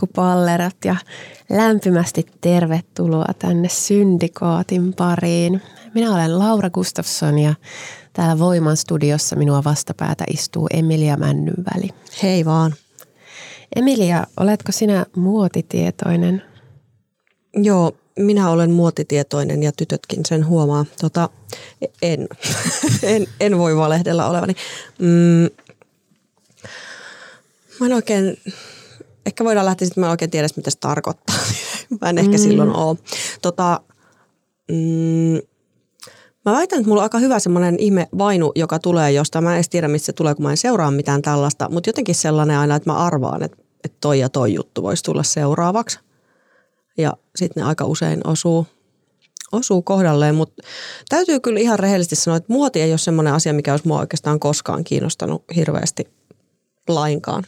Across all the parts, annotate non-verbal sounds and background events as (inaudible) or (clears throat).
Pikkupallerat ja lämpimästi tervetuloa tänne Syndikaatin pariin. Minä olen Laura Gustafsson ja täällä Voiman studiossa minua vastapäätä istuu Emilia Männynväli. Hei vaan. Emilia, oletko sinä muotitietoinen? Joo, minä olen muotitietoinen ja tytötkin sen huomaa. Tota, en, (laughs) en, en voi valehdella olevani. Mm, mä en oikein ehkä voidaan lähteä sitten, mä en oikein tiedä, mitä se tarkoittaa. (laughs) mä en ehkä mm. silloin ole. Tota, mm, mä väitän, että mulla on aika hyvä semmoinen ihme vainu, joka tulee josta Mä en edes tiedä, mistä se tulee, kun mä en seuraa mitään tällaista. Mutta jotenkin sellainen aina, että mä arvaan, että, että toi ja toi juttu voisi tulla seuraavaksi. Ja sitten ne aika usein osuu, osuu kohdalleen, mutta täytyy kyllä ihan rehellisesti sanoa, että muoti ei ole semmoinen asia, mikä olisi mua oikeastaan koskaan kiinnostanut hirveästi lainkaan.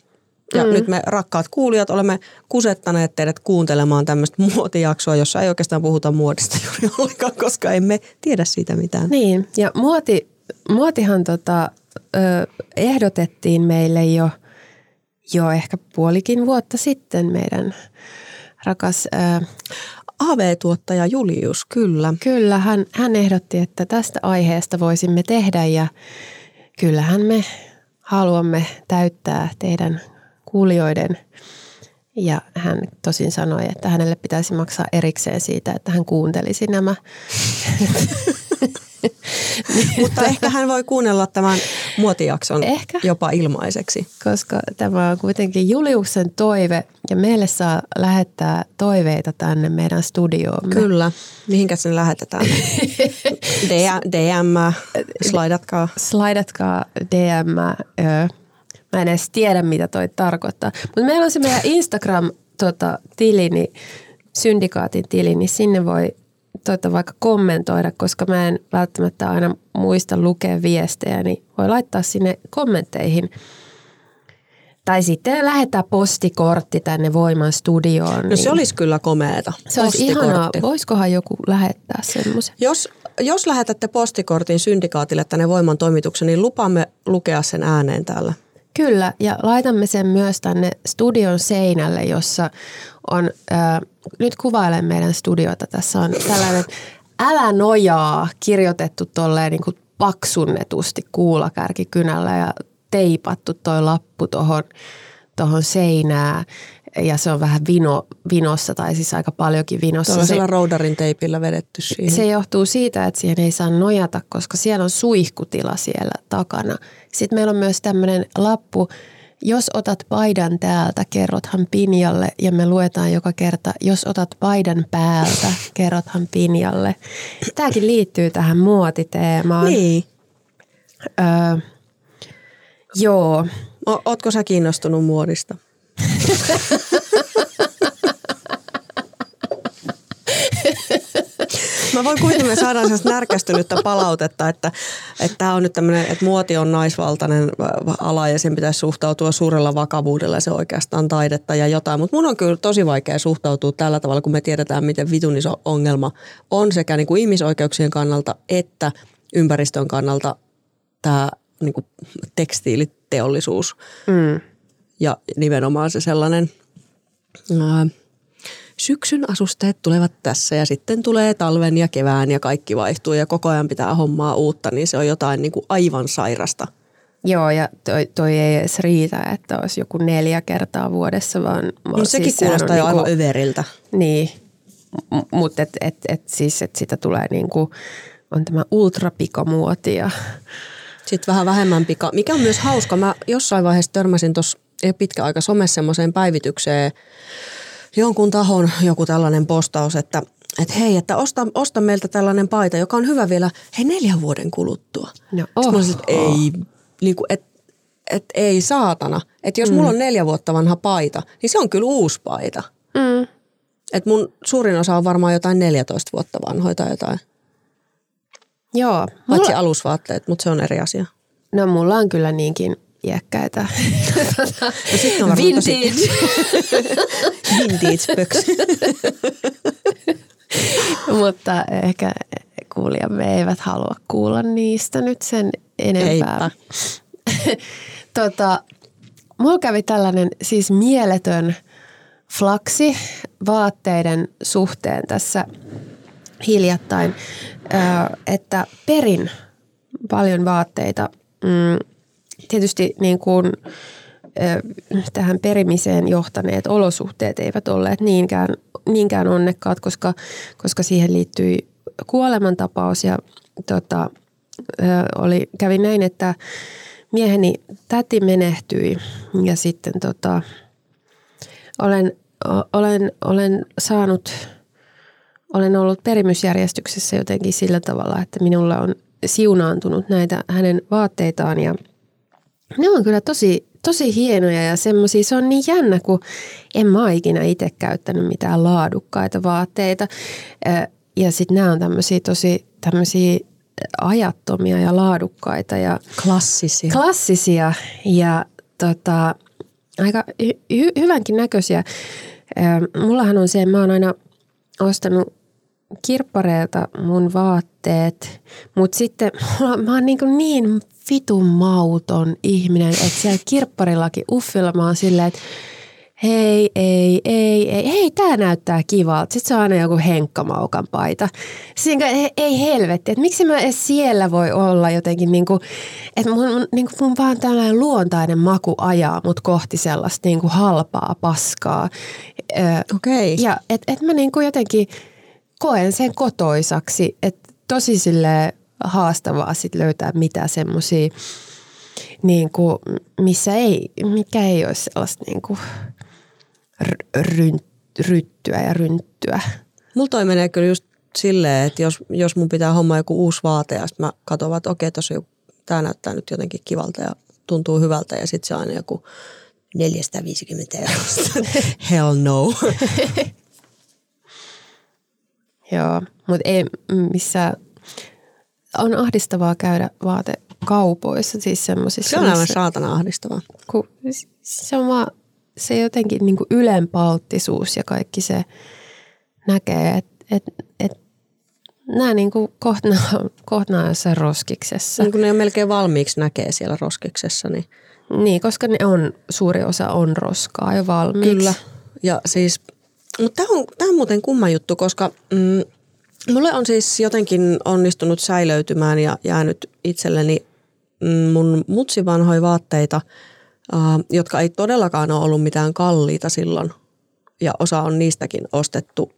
Ja mm. nyt me rakkaat kuulijat olemme kusettaneet teidät kuuntelemaan tämmöistä (laughs) muotijaksoa, jossa ei oikeastaan puhuta muodista (laughs) juuri ollenkaan, koska emme tiedä siitä mitään. Niin, ja muoti, muotihan tota, ö, ehdotettiin meille jo, jo ehkä puolikin vuotta sitten meidän rakas... Ö, AV-tuottaja Julius, kyllä. Kyllä, hän, hän ehdotti, että tästä aiheesta voisimme tehdä ja kyllähän me haluamme täyttää teidän kuulijoiden ja hän tosin sanoi, että hänelle pitäisi maksaa erikseen siitä, että hän kuuntelisi nämä. (laughs) Mutta ehkä hän voi kuunnella tämän muotijakson ehkä, jopa ilmaiseksi. Koska tämä on kuitenkin Juliuksen toive ja meille saa lähettää toiveita tänne meidän studioomme. Kyllä. Mihinkä sen lähetetään? (laughs) DM, slaidatkaa. Slaidatkaa DM. Mä en edes tiedä, mitä toi tarkoittaa. Mutta meillä on se meidän Instagram-tili, niin, syndikaatin tili, niin sinne voi tuota vaikka kommentoida, koska mä en välttämättä aina muista lukea viestejä, niin voi laittaa sinne kommentteihin. Tai sitten lähettää postikortti tänne Voiman studioon. No niin se olisi kyllä komeeta. Se olisi ihanaa. Voisikohan joku lähettää semmoisen? Jos, jos lähetätte postikortin syndikaatille tänne Voiman toimituksen, niin lupaamme lukea sen ääneen täällä. Kyllä, ja laitamme sen myös tänne studion seinälle, jossa on, äh, nyt kuvailen meidän studiota, tässä on tällainen älä nojaa kirjoitettu tolleen niin kuin paksunnetusti kuulakärkikynällä ja teipattu toi lappu tuohon tohon seinään ja se on vähän vino, vinossa tai siis aika paljonkin vinossa. Tuollaisella roudarin teipillä vedetty siihen. Se johtuu siitä, että siihen ei saa nojata, koska siellä on suihkutila siellä takana. Sitten meillä on myös tämmöinen lappu, jos otat paidan täältä, kerrothan Pinjalle ja me luetaan joka kerta, jos otat paidan päältä, kerrothan Pinjalle. Tämäkin liittyy tähän muotiteemaan. Niin. Öö, joo. O- Ootko sä kiinnostunut muodista? Mä voin että me saadaan sellaista närkästynyttä palautetta, että, että tämä on nyt tämmöinen, että muoti on naisvaltainen ala ja sen pitäisi suhtautua suurella vakavuudella ja se oikeastaan taidetta ja jotain. Mutta mun on kyllä tosi vaikea suhtautua tällä tavalla, kun me tiedetään, miten vitun iso ongelma on sekä niin kuin ihmisoikeuksien kannalta että ympäristön kannalta tämä niin kuin tekstiiliteollisuus. Mm ja nimenomaan se sellainen ää, syksyn asusteet tulevat tässä ja sitten tulee talven ja kevään ja kaikki vaihtuu ja koko ajan pitää hommaa uutta, niin se on jotain niin kuin aivan sairasta. Joo, ja toi, toi ei edes riitä, että olisi joku neljä kertaa vuodessa, vaan... No sekin siis kuulostaa jo niinku, aivan överiltä. Niin, mutta et, et, et siis, että sitä tulee niinku on tämä ultrapikamuoti ja Sitten vähän vähemmän pika, mikä on myös hauska. Mä jossain vaiheessa törmäsin tuossa pitkä aika somessa semmoiseen päivitykseen jonkun tahon joku tällainen postaus, että että hei, että osta, osta meiltä tällainen paita, joka on hyvä vielä hei neljän vuoden kuluttua. No, Sitten mä että ei, niin kuin, et, et, ei saatana. Että jos mm. mulla on neljä vuotta vanha paita, niin se on kyllä uusi paita. mm, Et mun suurin osa on varmaan jotain 14 vuotta vanhoja tai jotain. joo. Paitsi Mulla, alusvaatteet, mutta se on eri asia. no mulla on kyllä niinkin iäkkäitä. No sit on varmaan tosi- Vintage. (laughs) Vintage pöksy. Mutta ehkä kuulijamme eivät halua kuulla niistä nyt sen enempää. Eipä. (laughs) tota, mulla kävi tällainen siis mieletön flaksi vaatteiden suhteen tässä hiljattain, että perin paljon vaatteita. Mm, tietysti niin kuin, tähän perimiseen johtaneet olosuhteet eivät olleet niinkään, niinkään onnekkaat, koska, koska siihen liittyi kuolemantapaus. Ja tota, oli, kävi näin, että mieheni täti menehtyi ja sitten tota, olen, olen, olen saanut, olen ollut perimysjärjestyksessä jotenkin sillä tavalla, että minulla on siunaantunut näitä hänen vaatteitaan ja ne on kyllä tosi, tosi hienoja ja semmoisia, se on niin jännä, kun en mä ikinä itse käyttänyt mitään laadukkaita vaatteita. Ja sitten nämä on tämmöisiä tosi tämmöisiä ajattomia ja laadukkaita ja Klassisia. klassisia ja tota, aika hy- hy- hyvänkin näköisiä. Mullahan on se, mä oon aina ostanut kirppareilta mun vaatteet, mutta sitten (laughs) mä oon niin, niin vitun mauton ihminen, että siellä kirpparillakin uffilla mä oon silleen, että hei, ei, ei, ei, hei, tää näyttää kivalta. Sitten se on aina joku henkkamaukan paita. Sitten ei, ei helvetti, että miksi mä edes siellä voi olla jotenkin niin kuin, että mun, mun, niin kuin mun vaan tällainen luontainen maku ajaa mut kohti sellaista niin kuin halpaa paskaa. Okei. ja et, et mä niin kuin jotenkin koen sen kotoisaksi, että tosi sille haastavaa sit löytää mitä semmoisia, niin kuin, missä ei, mikä ei ole sellaista niin kuin ryn, ryttyä ja rynttyä. Mulla toi menee kyllä just silleen, että jos, jos mun pitää homma joku uusi vaate ja sit mä katson, että okei, joku, tää näyttää nyt jotenkin kivalta ja tuntuu hyvältä ja sitten se on aina joku 450 eurosta. (laughs) Hell no. (laughs) Joo, mutta ei missään, on ahdistavaa käydä vaatekaupoissa, siis semmoisissa. Se on aivan saatana ahdistavaa. kun se on vaan se jotenkin niin ylenpalttisuus ja kaikki se näkee, että et, et, nämä niin kuin on- (laughs) on jossain roskiksessa. Niin kun ne jo melkein valmiiksi näkee siellä roskiksessa, niin Niin, koska ne on, suuri osa on roskaa jo valmiiksi. Kyllä. Ja siis, mutta tämä on, on muuten kumma juttu, koska mm, mulle on siis jotenkin onnistunut säilöitymään ja jäänyt itselleni mm, mun mutsi vanhoja vaatteita, jotka ei todellakaan ole ollut mitään kalliita silloin. Ja osa on niistäkin ostettu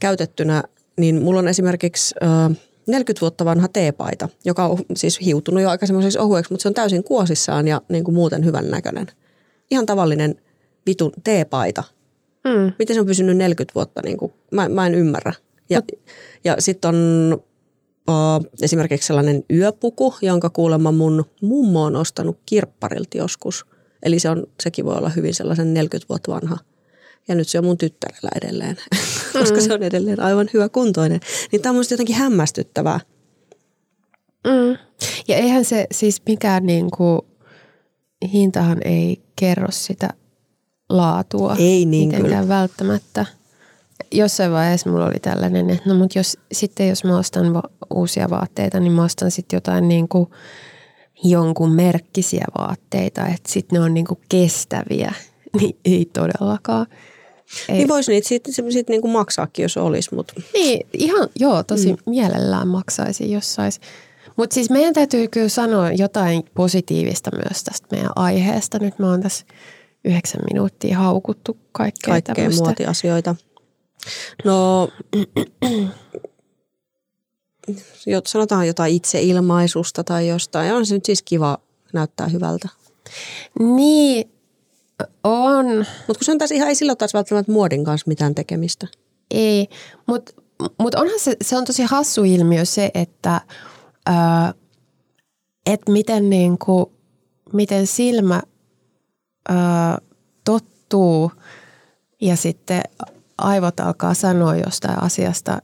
käytettynä, niin mulla on esimerkiksi ö, 40 vuotta vanha teepaita, joka on siis hiutunut jo aika semmoiseksi ohueksi, mutta se on täysin kuosissaan ja niin kuin muuten hyvän näköinen. Ihan tavallinen vitun teepaita. Mm. Miten se on pysynyt 40 vuotta, niin kuin, mä, mä en ymmärrä. Ja, ja sitten on ö, esimerkiksi sellainen yöpuku, jonka kuulemma mun mummo on ostanut kirpparilta joskus. Eli se on, sekin voi olla hyvin sellaisen 40 vuotta vanha. Ja nyt se on mun tyttärellä edelleen, (laughs) koska se on edelleen aivan hyvä kuntoinen. Niin tämä on musta jotenkin hämmästyttävää. Mm. Ja eihän se siis mikään niin kuin, hintahan ei kerro sitä laatua. Ei niin mitenkään välttämättä. Jossain vaiheessa mulla oli tällainen, että no mut jos, sitten jos mä ostan va- uusia vaatteita, niin mä ostan sitten jotain niin kuin jonkun merkkisiä vaatteita, että sitten ne on niin kuin kestäviä. (laughs) Niin ei todellakaan. Ei. Niin voisi niitä sitten sit, sit niinku maksaakin, jos olisi, mutta Niin, ihan, joo, tosi mm. mielellään maksaisin, jos sais. Mutta siis meidän täytyy kyllä sanoa jotain positiivista myös tästä meidän aiheesta. Nyt me on tässä yhdeksän minuuttia haukuttu kaikkea, kaikkea tämmöistä. muotiasioita. No, (clears throat) sanotaan jotain itseilmaisusta tai jostain. On se nyt siis kiva näyttää hyvältä. Niin, on. Mutta kun se on taas ihan ei sillä taas välttämättä muodin kanssa mitään tekemistä. Ei, mutta mut onhan se, se on tosi hassu ilmiö se, että ää, et miten, niinku, miten silmä tottuu ja sitten aivot alkaa sanoa jostain asiasta,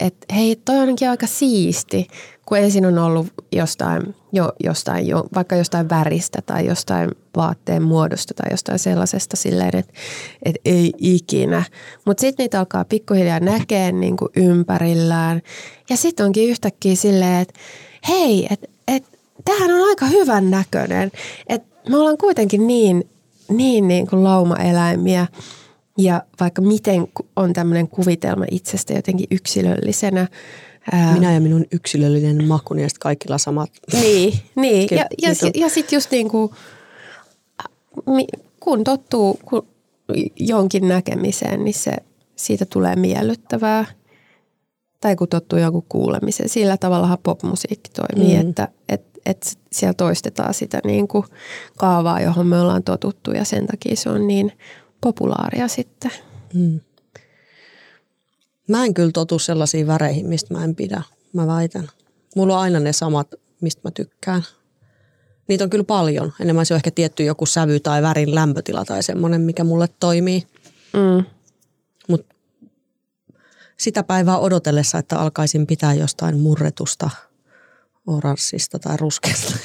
että hei, toi on ainakin aika siisti, kun ensin on ollut jostain, jo, jostain jo, vaikka jostain väristä tai jostain vaatteen muodosta tai jostain sellaisesta silleen, että, että ei ikinä. Mutta sitten niitä alkaa pikkuhiljaa näkeä niin kuin ympärillään ja sitten onkin yhtäkkiä silleen, että hei, että et, tämähän on aika hyvän näköinen. Että me ollaan kuitenkin niin, niin, niin kuin laumaeläimiä ja vaikka miten on tämmöinen kuvitelma itsestä jotenkin yksilöllisenä. Minä ja minun yksilöllinen makuni ja sitten kaikilla samat. Niin, niin. Ja, ja, niitä on- ja sitten just niin kuin, kun tottuu kun jonkin näkemiseen, niin se, siitä tulee miellyttävää. Tai kun tottuu jonkun kuulemiseen. Sillä tavallahan popmusiikki toimii, Mm. mm. että et, et siellä toistetaan sitä niin kuin kaavaa, johon me ollaan totuttu ja sen takia se on niin populaaria sitten. Mm. Mä en kyllä totu sellaisiin väreihin, mistä mä en pidä. Mä väitän. Mulla on aina ne samat, mistä mä tykkään. Niitä on kyllä paljon. Enemmän se on ehkä tietty joku sävy tai värin lämpötila tai semmoinen, mikä mulle toimii. Mm. Mutta sitä päivää odotellessa, että alkaisin pitää jostain murretusta, oranssista tai ruskeasta. (laughs)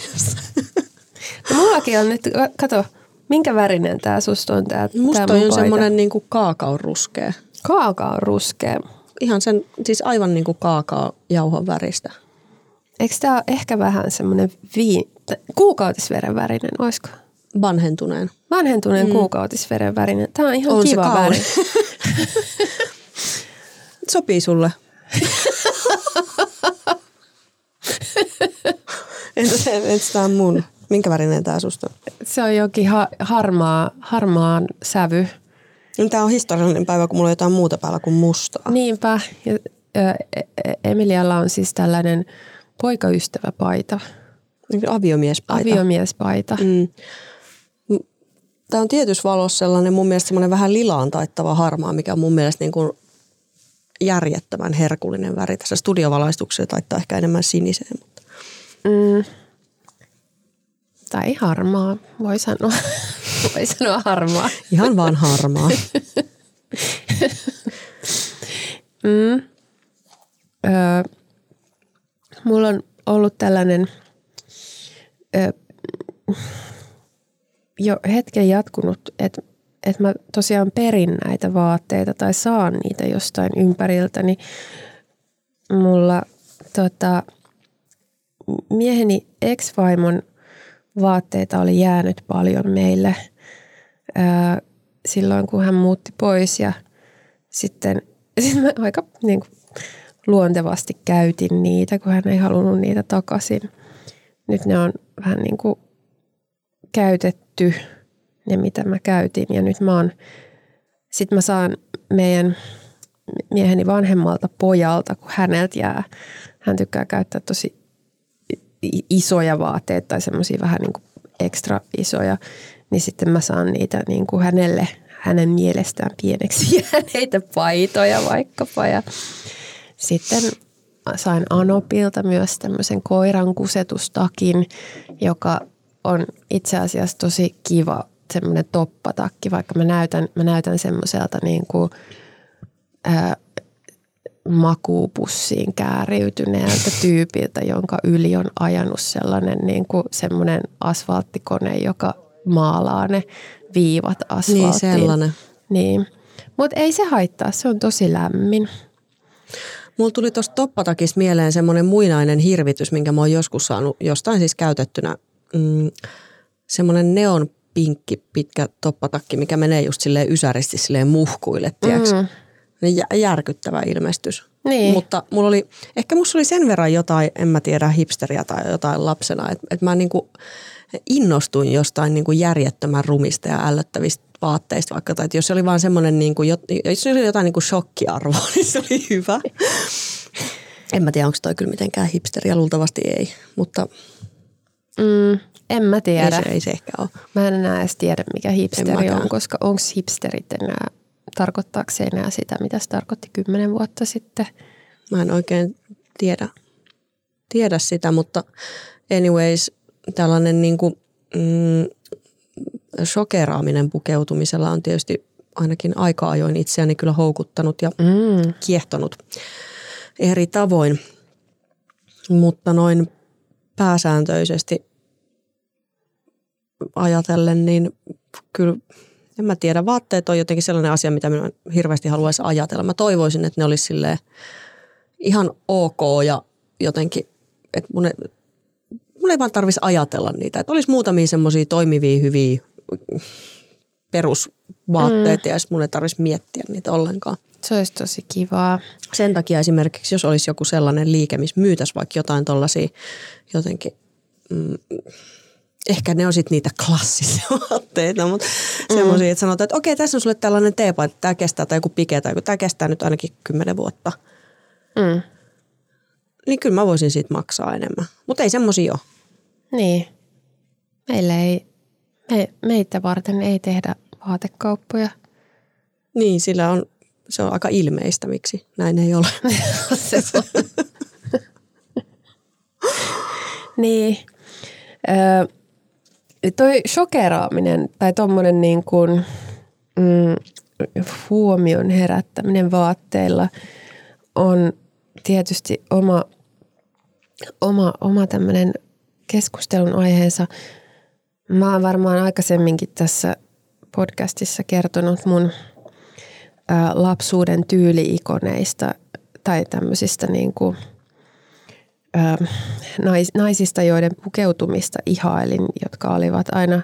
No, mullakin on nyt, kato, minkä värinen tämä susta on tämä Musta toi on semmoinen niinku kaakaon ruskea. Kaakao ruskea. Ihan sen, siis aivan niinku kaakao jauhon väristä. Eikö tämä ole ehkä vähän semmoinen viin, kuukautisveren värinen, olisiko? Vanhentuneen. Vanhentuneen mm. kuukautisveren värinen. Tämä on ihan On se kiva väri. (laughs) Sopii sulle. (laughs) (laughs) Entä se, entä tämä mun? Minkä värinen tämä susta? Se on jokin ha- harmaa, harmaan sävy. No, Tämä on historiallinen päivä, kun mulla on jotain muuta päällä kuin mustaa. Niinpä. Ja, ö, E- E- Emilialla on siis tällainen poikaystäväpaita, Niin Aviomiespaita. aviomiespaita. Mm. Tämä on tietyssä valossa sellainen mun mielestä semmoinen vähän lilaan taittava harmaa, mikä on mun mielestä niin kuin järjettömän herkullinen väri. Tässä studiovalaistuksessa taittaa ehkä enemmän siniseen. Mutta. Mm. Tai harmaa, voi sanoa. (laughs) voi sanoa harmaa. Ihan vaan harmaa. (laughs) Mm. Öö, mulla on ollut tällainen öö, jo hetken jatkunut, että et mä tosiaan perin näitä vaatteita tai saan niitä jostain ympäriltä, niin mulla tota, mieheni ex-vaimon vaatteita oli jäänyt paljon meille öö, silloin, kun hän muutti pois ja sitten (laughs) sit mä aika niin kuin, luontevasti käytin niitä, kun hän ei halunnut niitä takaisin. Nyt ne on vähän niin kuin käytetty, ne mitä mä käytin. Ja nyt mä oon, sit mä saan meidän mieheni vanhemmalta pojalta, kun häneltä jää, hän tykkää käyttää tosi isoja vaatteita tai semmoisia vähän niin kuin ekstra isoja, niin sitten mä saan niitä niin kuin hänelle hänen mielestään pieneksi (laughs) jääneitä paitoja vaikkapa. Ja sitten sain Anopilta myös tämmöisen koiran kusetustakin, joka on itse asiassa tosi kiva semmoinen toppatakki, vaikka mä näytän, mä näytän semmoiselta niin kuin, ää, makuupussiin kääriytyneeltä tyypiltä, jonka yli on ajanut sellainen niin kuin semmoinen asfalttikone, joka maalaa ne viivat asfalttiin. Niin sellainen. Niin. Mutta ei se haittaa, se on tosi lämmin. Mulla tuli tuosta toppatakista mieleen semmoinen muinainen hirvitys, minkä mä oon joskus saanut jostain siis käytettynä. Mm, semmoinen neon pinkki pitkä toppatakki, mikä menee just silleen ysäristi silleen muhkuille? Mm. Niin jä- järkyttävä ilmestys. Niin. Mutta mulla oli, ehkä musta oli sen verran jotain, en mä tiedä, hipsteriä tai jotain lapsena, että et mä niinku innostuin jostain niinku järjettömän rumista ja ällöttävistä vaatteista vaikka, tai että jos se oli vaan semmoinen, niinku, jos se oli jotain niinku shokkiarvoa, (laughs) niin se oli hyvä. En mä tiedä, onko toi kyllä mitenkään hipsteriä, luultavasti ei, mutta Mm, en mä ei tiedä. se, ei se ehkä ole. Mä en enää edes tiedä, mikä hipsteri on, koska onko hipsterit enää, tarkoittaako se enää sitä, mitä se tarkoitti kymmenen vuotta sitten? Mä en oikein tiedä, tiedä sitä, mutta anyways, tällainen niin kuin, mm, shokeraaminen pukeutumisella on tietysti ainakin aika ajoin itseäni kyllä houkuttanut ja Mm. kiehtonut eri tavoin. Mutta noin pääsääntöisesti ajatellen, niin kyllä en mä tiedä, vaatteet on jotenkin sellainen asia, mitä minä hirveästi haluaisi ajatella. Mä toivoisin, että ne olisi silleen ihan ok ja jotenkin, että mun ei, mun ei vaan tarvitsisi ajatella niitä. Että olisi muutamia semmoisia toimivia, hyviä perusvaatteet mm. ja mun ei tarvitsisi miettiä niitä ollenkaan. Se olisi tosi kivaa. Sen takia esimerkiksi, jos olisi joku sellainen liike, missä myytäisiin vaikka jotain tuollaisia jotenkin, mm, ehkä ne on sitten niitä klassisia (laughs) vaatteita, mutta mm. semmoisia, että sanotaan, että okei, tässä on sulle tällainen teepaita, tämä kestää, tai joku pike, tai joku, tämä kestää nyt ainakin kymmenen vuotta. Mm. Niin kyllä mä voisin siitä maksaa enemmän. Mutta ei semmoisia ole. Niin. Meillä ei, me, meitä varten ei tehdä vaatekauppoja. Niin, sillä on, se on aika ilmeistä, miksi näin ei ole. (laughs) se on. niin. Öö, toi shokeraaminen tai tommonen niin kuin, mm, huomion herättäminen vaatteilla on tietysti oma, oma, oma tämmöinen keskustelun aiheensa. Mä oon varmaan aikaisemminkin tässä podcastissa kertonut mun ää, lapsuuden tyyliikoneista tai tämmöisistä niin kuin, ää, nais, naisista, joiden pukeutumista ihailin, jotka olivat aina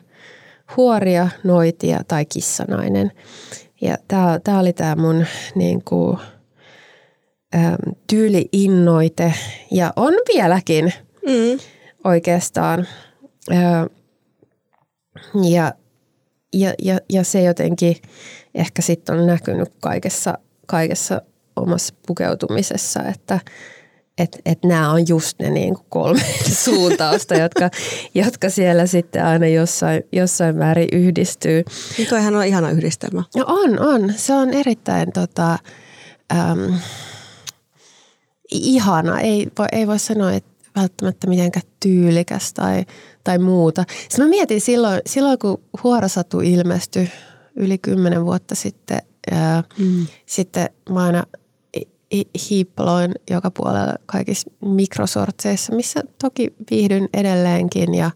huoria, noitia tai kissanainen. Ja tämä oli tämä mun niin kuin, ää, tyyliinnoite ja on vieläkin Mm. oikeastaan. Ää, Ja, ja, ja, ja se jotenkin ehkä sitten on näkynyt kaikessa, kaikessa omassa pukeutumisessa, että et, et nämä on just ne niin kuin kolme (laughs) suuntausta, jotka, jotka siellä sitten aina jossain, jossain määrin yhdistyy. Niin Toihan on ihana yhdistelmä. No on, on. Se on erittäin tota, äm, ihana. Ei voi, ei voi sanoa, että välttämättä mitenkään tyylikäs tai, tai muuta. Sitten mä mietin silloin, silloin kun Huorasatu ilmestyi yli kymmenen vuotta sitten, ää, mm. sitten mä aina hi- hi- hiippaloin joka puolella kaikissa mikrosortseissa, missä toki viihdyn edelleenkin ja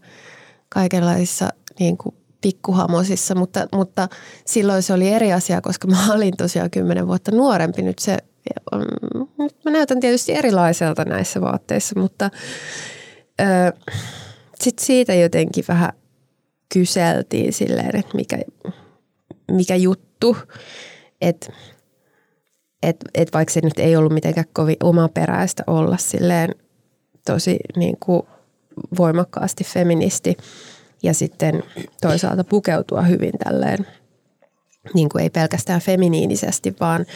kaikenlaisissa niin kuin pikkuhamosissa, mutta, mutta silloin se oli eri asia, koska mä olin tosiaan kymmenen vuotta nuorempi. Nyt, se, mm, nyt mä näytän tietysti erilaiselta näissä vaatteissa, mutta sitten siitä jotenkin vähän kyseltiin silleen, että mikä, mikä juttu, että et, et vaikka se nyt ei ollut mitenkään kovin omaperäistä olla silleen tosi niin kuin voimakkaasti feministi ja sitten toisaalta pukeutua hyvin tälleen niin kuin ei pelkästään feminiinisesti, vaan,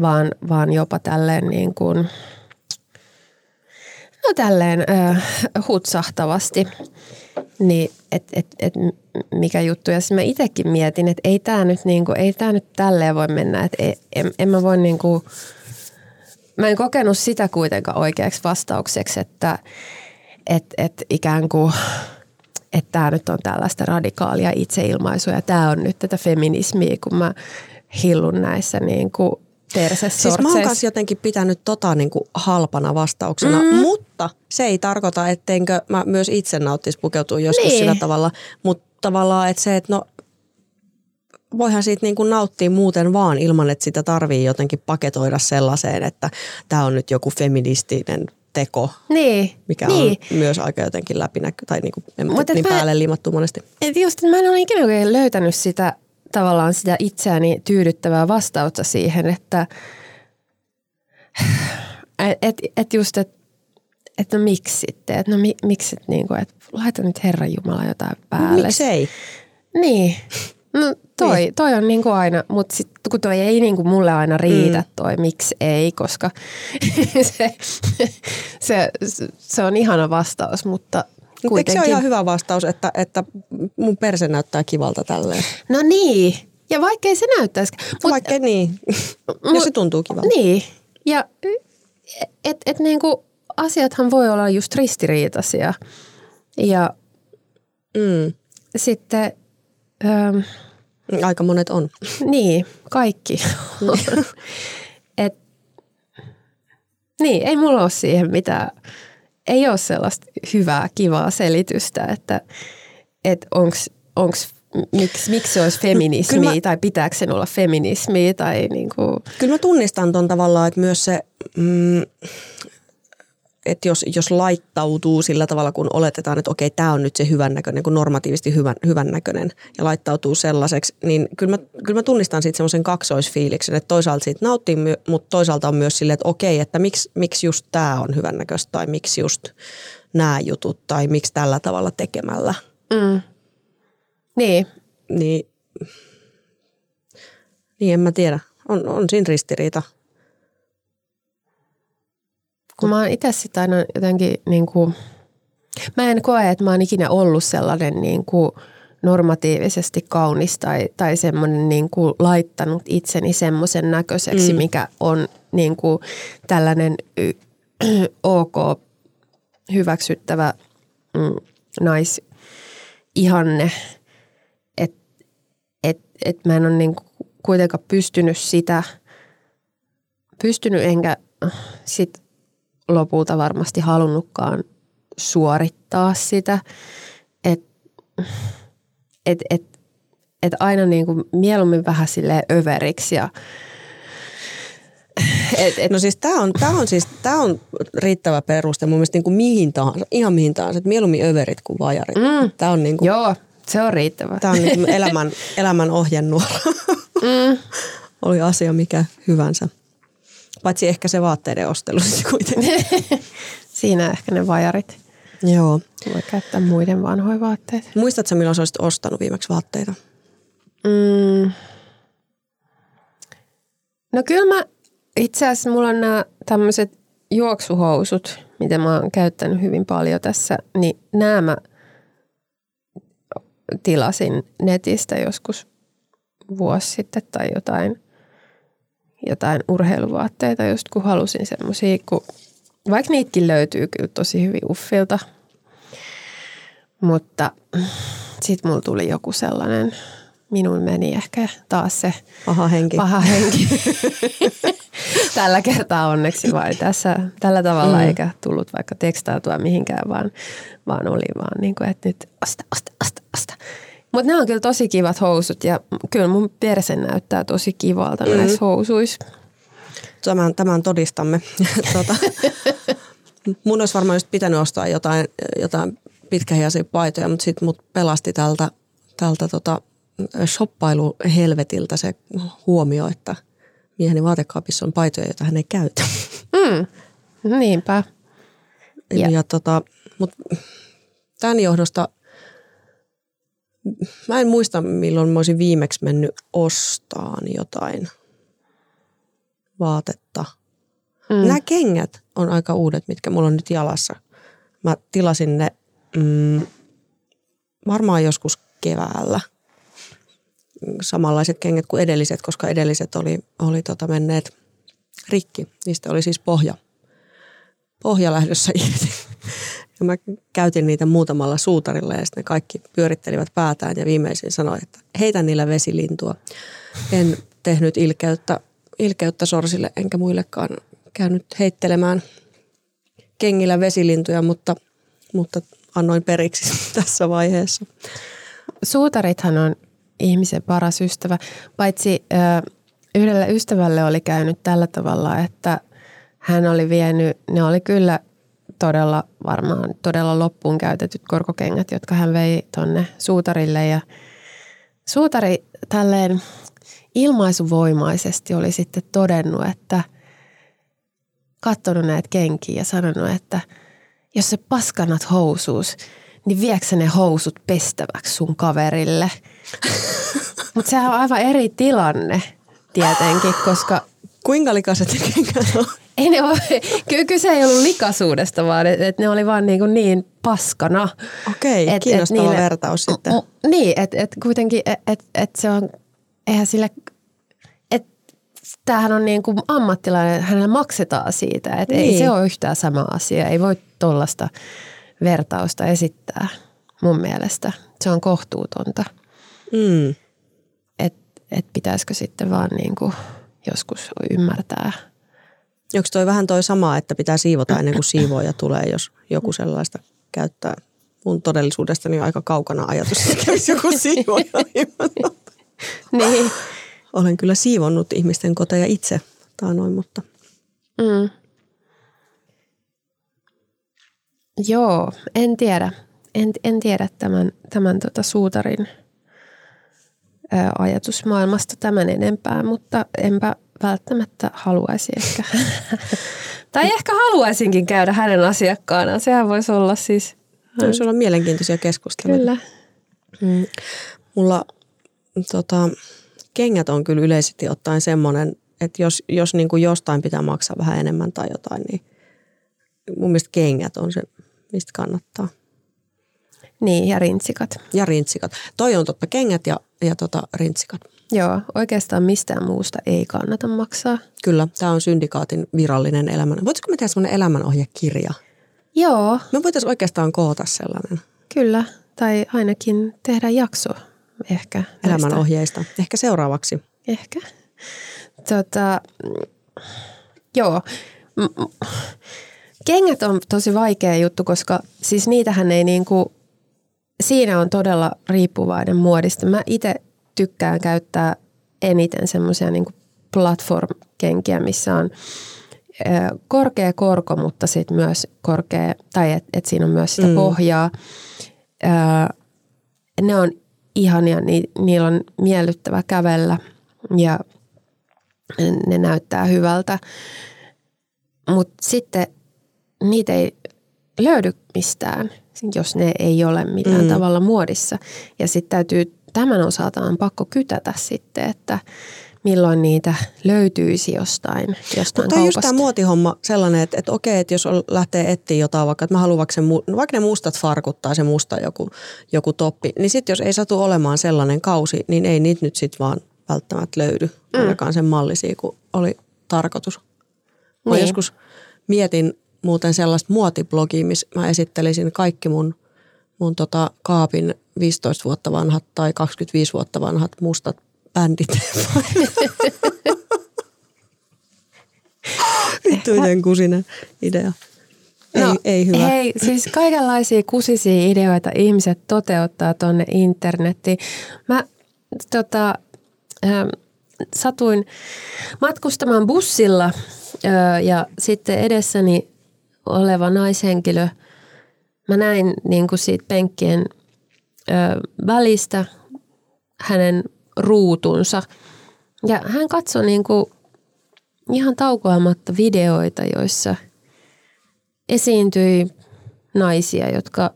vaan, vaan jopa tälleen niin kuin, no tälleen äh, hutsahtavasti. Niin, et, et, et mikä juttu. Ja sitten mä itsekin mietin, että ei tämä nyt, niinku, ei tää nyt tälleen voi mennä. Että en, en mä voi niinku, mä en kokenut sitä kuitenkaan oikeaksi vastaukseksi, että et, et ikään kuin että tämä nyt on tällaista radikaalia itseilmaisua ja tämä on nyt tätä feminismiä, kun mä hillun näissä niin kuin Siis mä oon kanssa jotenkin pitänyt tota niin kuin halpana vastauksena, mm. mutta se ei tarkoita, etteinkö mä myös itse nauttisi pukeutua joskus Niin. sillä tavalla. Mutta tavallaan, että se, että no voihan siitä niin kuin nauttia muuten vaan ilman, että sitä tarvii jotenkin paketoida sellaiseen, että tämä on nyt joku feministinen teko, Niin, mikä niin. on myös aika jotenkin läpinäky tai niin, kuin, en Mut niin mä- päälle liimattu monesti. Et just, mä en ole ikinä oikein löytänyt sitä tavallaan sitä itseäni tyydyttävää vastausta siihen, että et, et just, että et no miksi sitten, että no mi, miksi, et niinku, että laita nyt Herran Jumala jotain päälle. Miksei? Niin, no toi, toi on niinku aina, mutta sitten kun toi ei niin kuin mulle aina riitä mm. toi, miksi ei, koska (laughs) se, se, se on ihana vastaus, mutta kuitenkin. Eikö se ole ihan hyvä vastaus, että, että mun perse näyttää kivalta tälleen? No niin, ja vaikkei se näyttäisi. Vaikkei niin, (laughs) mut, jos se tuntuu kivalta. Niin, ja et, et niin kuin asiathan voi olla just ristiriitaisia. Ja mm. sitten... Ähm, Aika monet on. Niin, kaikki. (laughs) Et, niin, ei mulla ole siihen mitään, ei ole sellaista hyvää, kivaa selitystä, että et onks, onks miksi, miksi se olisi feminismi mä, tai pitääkö sen olla feminismi tai niin kuin. Kyllä mä tunnistan ton tavallaan, että myös se, mm, että jos, jos laittautuu sillä tavalla, kun oletetaan, että okei, tämä on nyt se hyvännäköinen, kun normatiivisesti hyvän, hyvännäköinen ja laittautuu sellaiseksi, niin kyllä mä, kyllä mä tunnistan siitä semmoisen kaksoisfiiliksen, että toisaalta siitä nauttii, mutta toisaalta on myös silleen, että okei, että miksi, miksi just tämä on hyvännäköistä tai miksi just nämä jutut tai miksi tällä tavalla tekemällä. Mm. Niin. Niin, niin en mä tiedä. On, on siinä ristiriita. Kun mä oon itse sitä aina jotenkin niin kuin, mä en koe, että mä oon ikinä ollut sellainen niin kuin normatiivisesti kaunis tai, tai semmoinen niin kuin laittanut itseni semmoisen näköiseksi, mm. mikä on niin kuin tällainen (clears throat) ok hyväksyttävä mm, naisihanne että mä en ole niin kuitenkaan pystynyt sitä, pystynyt enkä sit lopulta varmasti halunnutkaan suorittaa sitä. Että et, et, et aina niin kuin mieluummin vähän sille överiksi ja et, et. No siis tämä on, tää on, siis, tää on riittävä peruste mun mielestä niin kuin mihin tahansa, ihan mihin tahansa, että mieluummin överit kuin vajarit. Mm. Tää on niin kuin, Joo, se on riittävä. Tämä on niin elämän, elämän ohjenuora. Mm. Oli asia mikä hyvänsä. Paitsi ehkä se vaatteiden ostelu (laughs) kuitenkin. (laughs) Siinä ehkä ne vajarit. Joo. Voi käyttää muiden vanhoja vaatteita. Muistatko milloin olisit ostanut viimeksi vaatteita? Mm. No kyllä mä, itse asiassa mulla on nämä tämmöiset juoksuhousut, mitä mä oon käyttänyt hyvin paljon tässä, niin nämä mä – tilasin netistä joskus vuosi sitten tai jotain, jotain urheiluvaatteita, just kun halusin semmoisia, kun vaikka niitäkin löytyy kyllä tosi hyvin uffilta, mutta sitten mulla tuli joku sellainen, minun meni ehkä taas se paha henki. Paha henki. (laughs) tällä kertaa onneksi vai tässä tällä tavalla mm. eikä tullut vaikka tekstautua mihinkään, vaan, vaan oli vaan niin kuin, että nyt osta, osta, osta, osta. Mutta nämä on kyllä tosi kivat housut ja kyllä mun perse näyttää tosi kivalta mm. näissä housuissa. Tämän, tämän todistamme. (laughs) tuota, mun olisi varmaan just pitänyt ostaa jotain, jotain pitkähiäisiä paitoja, mutta sitten mut pelasti tältä, tältä tota, shoppailuhelvetiltä se huomio, että – mieheni vaatekaapissa on paitoja, joita hän ei käytä. Mm. Niinpä. Ja, ja tota, mutta tämän johdosta mä en muista milloin mä olisin viimeksi mennyt ostaan jotain vaatetta. Mm. Nämä kengät on aika uudet, mitkä mulla on nyt jalassa. Mä tilasin ne mm, varmaan joskus keväällä – samanlaiset kengät kuin edelliset, koska edelliset oli, oli tota menneet rikki. Niistä oli siis pohja, pohja lähdössä (laughs) irti. Ja mä käytin niitä muutamalla suutarilla ja sitten ne kaikki pyörittelivät päätään ja viimeisin sanoi, että heitä niillä vesilintua. En tehnyt ilkeyttä, ilkeyttä sorsille enkä muillekaan käynyt heittelemään kengillä vesilintuja, mutta, mutta annoin periksi (laughs) tässä vaiheessa. Suutarithan on ihmisen paras ystävä. Paitsi yhdelle ystävälle oli käynyt tällä tavalla, että hän oli vienyt, ne oli kyllä todella varmaan todella loppuun käytetyt korkokengät, jotka hän vei tonne suutarille ja suutari tälleen ilmaisuvoimaisesti oli sitten todennut, että katsonut näitä kenkiä ja sanonut, että jos se paskanat housuus, niin viekö ne housut pestäväksi sun kaverille? (laughs) Mutta sehän on aivan eri tilanne. tietenkin, koska Kuinka likaiset ne kengät on? Ei ne ole, (laughs) ky- kyse ei ollut likaisuudesta, vaan että et ne oli vaan niin, kuin niin paskana. Okei, Et- et kiinnostava niille- vertaus sitten. M- niin, että et kuitenkin, että et, et se on, eihän sille, että tämähän on niin kuin ammattilainen, hänellä maksetaan siitä, että ei Niin. se ole yhtään sama asia. Ei voi tuollaista vertausta esittää mun mielestä. Se on kohtuutonta, Mm. että et pitäisikö sitten vaan niin kuin joskus ymmärtää. Onko toi vähän toi sama, että pitää siivota ennen kuin siivooja tulee, jos joku sellaista käyttää? Mun todellisuudestani on aika kaukana ajatus, että kävisi joku siivooja. (laughs) Niin. Olen kyllä siivonnut ihmisten koteja itse taanoin, mutta Mm. Joo, en tiedä. En, en tiedä tämän, tämän tota suutarin ajatusmaailmasta tämän enempää, mutta enpä välttämättä haluaisi ehkä. (laughs) tai ehkä haluaisinkin käydä hänen asiakkaanaan. Sehän voisi olla siis, voisi olla mielenkiintoisia keskusteluja. kyllä. Mm. Mulla tota, kengät on kyllä yleisesti ottaen semmoinen, että jos, jos niin kuin jostain pitää maksaa vähän enemmän tai jotain, niin mun mielestä kengät on se, mistä kannattaa. Niin, ja rintsikat. Ja rintsikat. Toi on totta, kengät ja, ja tota, rintsikat. Joo, oikeastaan mistään muusta ei kannata maksaa. Kyllä, tämä on syndikaatin virallinen elämän. Voitaisiko me tehdä semmoinen elämänohjekirja? Joo, Me voitaisiin oikeastaan koota sellainen kyllä. Tai ainakin tehdä jakso ehkä. elämänohjeista. Ehkä seuraavaksi. Ehkä. Tota, joo. Kengät on tosi vaikea juttu, koska siis niitähän ei niinku, siinä on todella riippuvainen muodista. Mä itse tykkään käyttää eniten semmoisia niinku platform-kenkiä, missä on korkea korko, mutta sitten myös korkea, tai että et siinä on myös sitä Mm. pohjaa. Ne on ihania, ni, niillä on miellyttävä kävellä ja ne näyttää hyvältä. Mutta sitten niitä ei löydy mistään, jos ne ei ole millään Mm. mm. tavalla muodissa. Ja sitten täytyy tämän osalta on pakko kytätä sitten, että milloin niitä löytyisi jostain, jostain Mutta on just kaupasta. tämä muotihomma sellainen, että, että okei, että jos on- lähtee etsiä jotain, vaikka että mä haluan vaikka, sen, no vaikka ne mustat farkut tai se musta joku, joku toppi, niin sitten jos ei satu olemaan sellainen kausi, niin ei niitä nyt sitten vaan välttämättä löydy, ainakaan sen mallisia kuin oli tarkoitus. Mä Niin. joskus mietin muuten sellaista muotiblogia, missä mä esittelisin kaikki mun, mun tota kaapin 15 vuotta vanhat tai 25 vuotta vanhat mustat bändit. (laughs) Vittu miten kusinen idea. Ei, No, ei hyvä. Hei, siis kaikenlaisia kusisia ideoita ihmiset toteuttaa tuonne internettiin. Mä tota, ähm, satuin matkustamaan bussilla äh, ja sitten edessäni oleva naishenkilö, mä näin niin kuin siitä penkkien äh, välistä hänen ruutunsa. Ja hän katsoi niin kuin ihan taukoamatta videoita, joissa – esiintyi naisia, jotka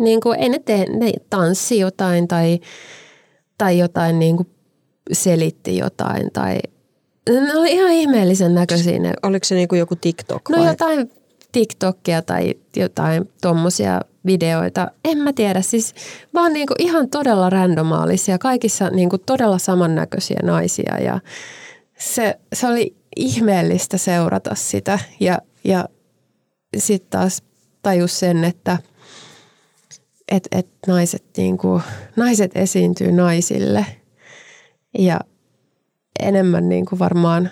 niin kuin, ei ne, tee, ne tanssi jotain tai, tai jotain niin kuin selitti jotain tai ne oli ihan ihmeellisen näköisiä ne Oliko se niinku joku TikTok No vai? jotain TikTokia tai jotain tuommoisia videoita. En mä tiedä, siis vaan niinku ihan todella randomaalisia, kaikissa niinku todella samannäköisiä naisia. Ja se, se oli ihmeellistä seurata sitä. Ja, ja sitten taas tajus sen, että et, et naiset, niinku, naiset esiintyy naisille. Ja enemmän niinku varmaan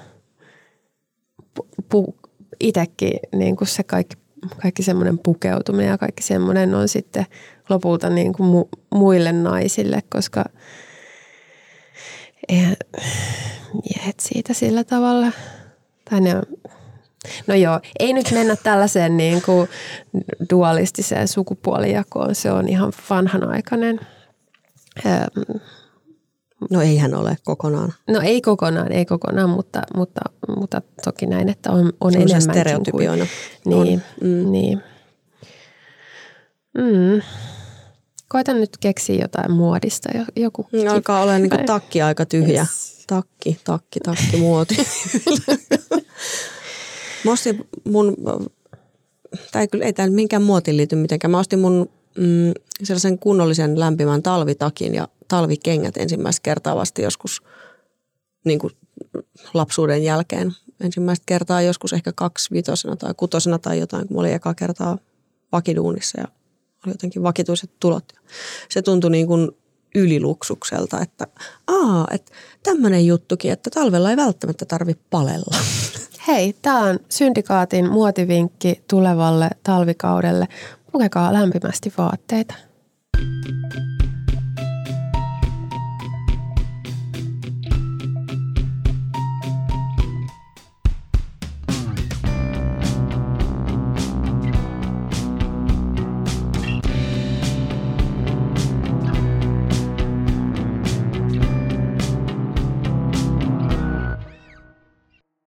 pu, itsekin niin kuin se kaikki, kaikki semmoinen pukeutuminen ja kaikki semmoinen on sitten lopulta niin kuin mu, muille naisille, koska eihän miehet siitä sillä tavalla, tai ne on, no joo, ei nyt mennä tällaiseen niin kuin dualistiseen sukupuolijakoon, se on ihan vanhanaikainen. Öm, No ei hän ole kokonaan. No ei kokonaan, ei kokonaan, mutta, mutta, mutta toki näin, että on, on enemmänkin stereotypioina kuin... Niin, on. Mm. niin. Mm. koitan nyt keksiä jotain muodista. Joku Alkaa olla niin takki aika tyhjä. Yes. Takki, takki, takki, muoti. (laughs) Mä ostin mun, tai kyllä ei tämä minkään muotiin liity mitenkään. Mä ostin mun mm, sellaisen kunnollisen lämpimän talvitakin ja talvikengät ensimmäistä kertaa vasta joskus niin kuin lapsuuden jälkeen. Ensimmäistä kertaa joskus ehkä kaksivitosena tai kutosena tai jotain, kun mä olin eka kertaa vakiduunissa ja oli jotenkin vakituiset tulot. Se tuntui niin kuin yliluksukselta, että aa, että tämmöinen juttukin, että talvella ei välttämättä tarvitse palella. (laughs) Hei, tämä on Syndikaatin muotivinkki tulevalle talvikaudelle. Pukekaa lämpimästi vaatteita.